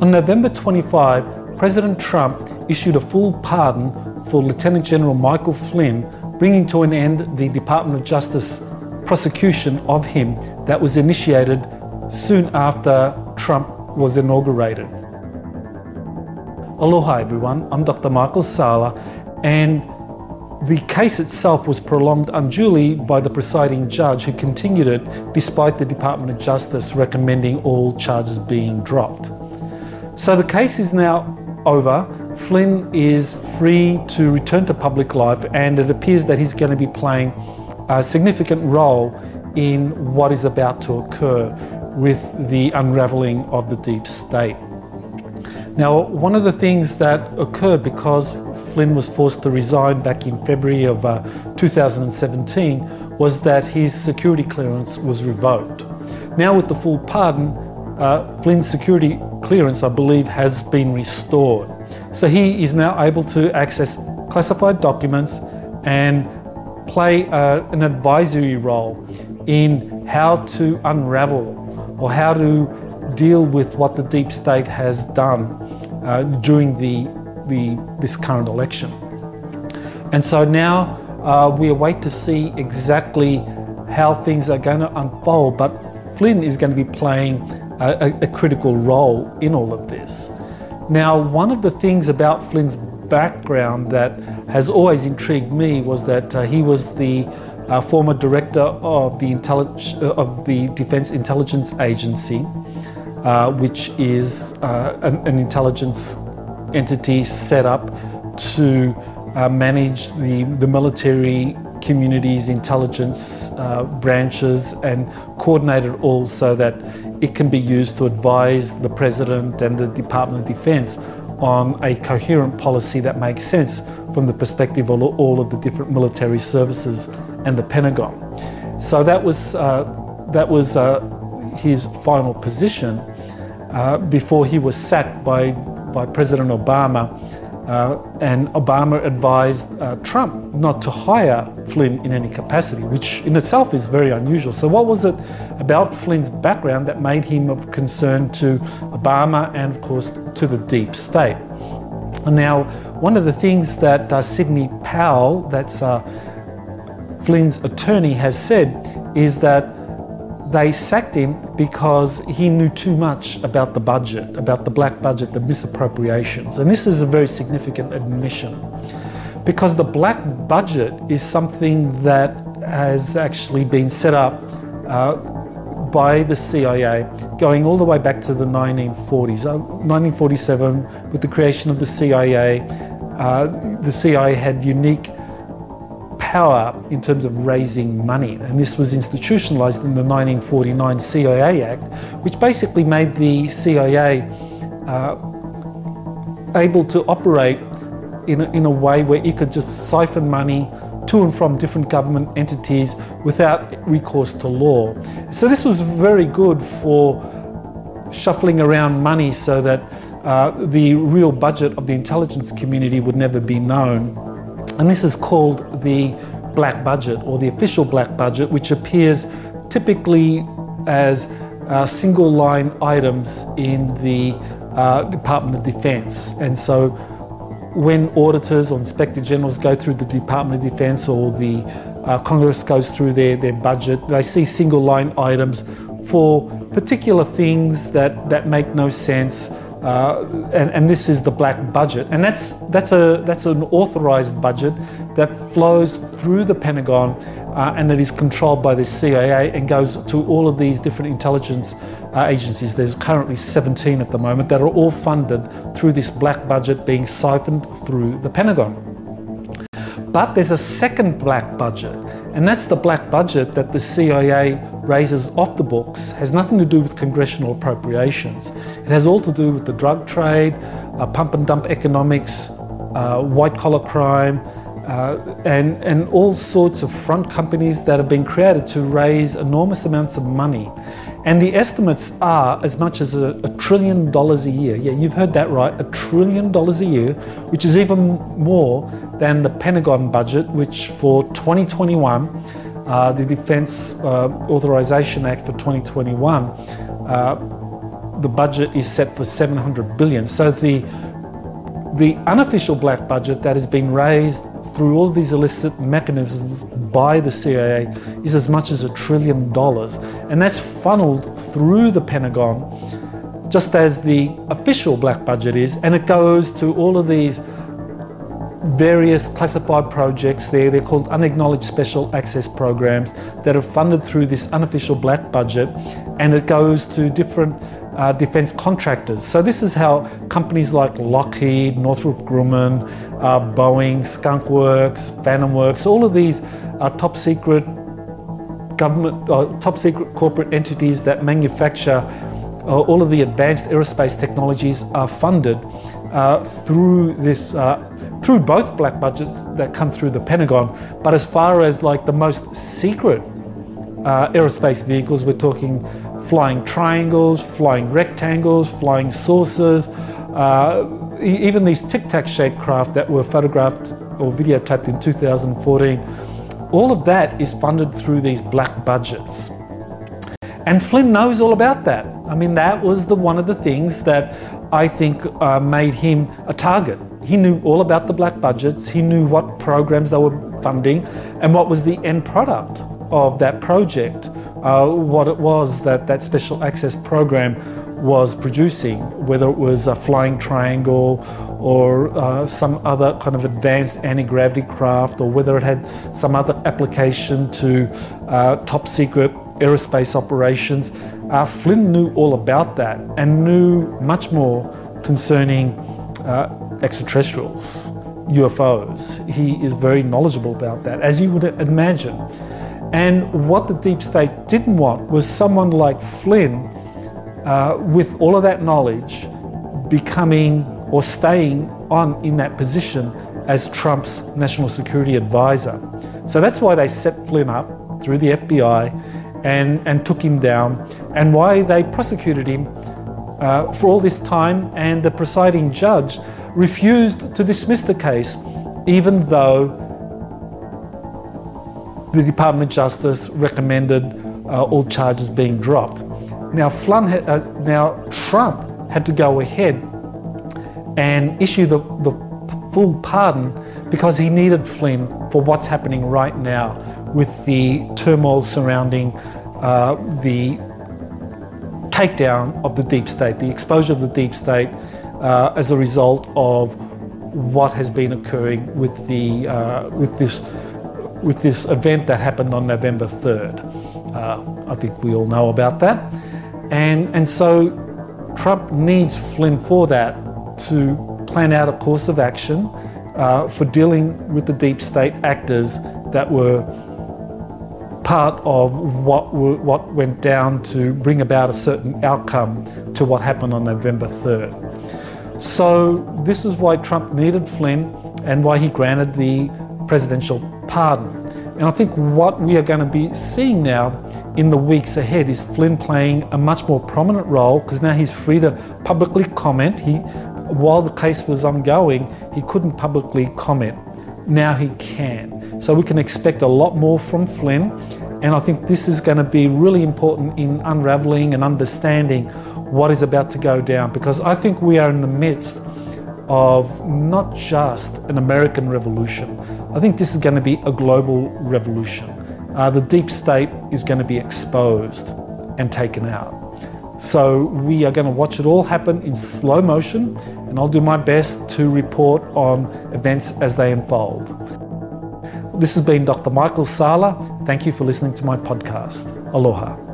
On November 25, President Trump issued a full pardon for Lieutenant General Michael Flynn, bringing to an end the Department of Justice prosecution of him that was initiated soon after Trump was inaugurated. Aloha everyone, I'm Dr. Michael Salla and the case itself was prolonged unduly by the presiding judge who continued it despite the Department of Justice recommending all charges being dropped. So the case is now over. Flynn is free to return to public life, and it appears that he's going to be playing a significant role in what is about to occur with the unraveling of the deep state. Now, one of the things that occurred because Flynn was forced to resign back in February of uh, 2017 was that his security clearance was revoked. Now, with the full pardon, uh, Flynn's security clearance, I believe, has been restored. So he is now able to access classified documents and play uh, an advisory role in how to unravel or how to deal with what the deep state has done uh, during the, the, this current election. And so now uh, we await to see exactly how things are going to unfold, but Flynn is going to be playing a, a, critical role in all of this. Now, one of the things about Flynn's background that has always intrigued me was that uh, he was the uh, former director of the, uh, of the Defense Intelligence Agency, uh, which is uh, an, an, intelligence entity set up to uh, manage the, the military community's intelligence uh, branches and coordinate it all so that it can be used to advise the President and the Department of Defense on a coherent policy that makes sense from the perspective of all of the different military services and the Pentagon. So that was, uh, that was uh, his final position uh, before he was sacked by, by President Obama and Obama advised uh, Trump not to hire Flynn in any capacity, which in itself is very unusual. So, what was it about Flynn's background that made him of concern to Obama and, of course, to the deep state? Now, one of the things that uh, Sidney Powell, that's uh, Flynn's attorney, has said is that they sacked him because he knew too much about the budget, about the black budget, the misappropriations. And this is a very significant admission because the black budget is something that has actually been set up uh, by the CIA going all the way back to the 1940s. Uh, 1947, with the creation of the CIA, uh, the CIA had unique power in terms of raising money. And this was institutionalized in the 1949 CIA Act, which basically made the CIA uh, able to operate in a, in a way where it could just siphon money to and from different government entities without recourse to law. So this was very good for shuffling around money so that uh, the real budget of the intelligence community would never be known. And this is called the black budget or the official black budget, which appears typically as uh, single line items in the uh, Department of Defense. And so when auditors or inspector generals go through the Department of Defense or the uh, Congress goes through their, their budget, they see single line items for particular things that, that make no sense uh, and, and, this is the black budget. And that's, that's, a, that's an authorized budget that flows through the Pentagon uh, and that is controlled by the CIA and goes to all of these different intelligence uh, agencies. There's currently 17 at the moment that are all funded through this black budget being siphoned through the Pentagon. But there's a second black budget, and that's the black budget that the CIA raises off the books, has nothing to do with congressional appropriations. It has all to do with the drug trade, uh, pump and dump economics, uh, white collar crime, uh, and, and all sorts of front companies that have been created to raise enormous amounts of money. And the estimates are as much as a, a, trillion dollars a year. Yeah, you've heard that right, a trillion dollars a year, which is even more than the Pentagon budget, which for 2021, uh, the Defense uh, Authorization Act for 2021, uh, the budget is set for 700 billion. So the the unofficial black budget that has been raised through all of these illicit mechanisms by the CIA is as much as a trillion dollars. And that's funneled through the Pentagon, just as the official black budget is, and it goes to all of these various classified projects there. They're called unacknowledged special access programs that are funded through this unofficial black budget, and it goes to different uh, defense contractors. So this is how companies like Lockheed, Northrop Grumman, uh, Boeing, Skunk Works, Phantom Works, all of these are top secret government, uh, top secret corporate entities that manufacture uh, all of the advanced aerospace technologies are funded uh, through this uh, through both black budgets that come through the Pentagon. But as far as like the most secret aerospace vehicles, we're talking flying triangles, flying rectangles, flying saucers, uh, even these tic tac shaped craft that were photographed or videotaped in 2014. All of that is funded through these black budgets. And Flynn knows all about that. I mean, that was the one of the things that I think uh, made him a target. He knew all about the black budgets, he knew what programs they were funding, and what was the end product of that project, uh, what it was that that special access program was producing, whether it was a flying triangle or uh, some other kind of advanced anti gravity craft, or whether it had some other application to uh, top secret aerospace operations. Uh, Flynn knew all about that and knew much more concerning uh, extraterrestrials, UFOs. He is very knowledgeable about that, as you would imagine. And what the deep state didn't want was someone like Flynn, uh, with all of that knowledge, becoming or staying on in that position as Trump's national security advisor. So that's why they set Flynn up through the FBI and, and took him down, and why they prosecuted him uh, for all this time. And the presiding judge refused to dismiss the case, even though the Department of Justice recommended uh, all charges being dropped. Now, had, uh, now Trump had to go ahead and issue the, the full pardon because he needed Flynn for what's happening right now with the turmoil surrounding uh, the takedown of the deep state, the exposure of the deep state uh, as a result of what has been occurring with the uh, with this with this event that happened on November 3rd. Uh, I think we all know about that. And, and so Trump needs Flynn for that to plan out a course of action uh, for dealing with the deep state actors that were part of what, were, what went down to bring about a certain outcome to what happened on November 3rd. So, this is why Trump needed Flynn and why he granted the presidential pardon. And I think what we are going to be seeing now in the weeks ahead is Flynn playing a much more prominent role because now he's free to publicly comment. He, while the case was ongoing, he couldn't publicly comment. Now he can. So we can expect a lot more from Flynn. And I think this is going to be really important in unraveling and understanding what is about to go down because I think we are in the midst of not just an American revolution. I think this is going to be a global revolution. Uh, the deep state is going to be exposed and taken out. So we are going to watch it all happen in slow motion, and I'll do my best to report on events as they unfold. This has been Dr. Michael Salla. Thank you for listening to my podcast. Aloha.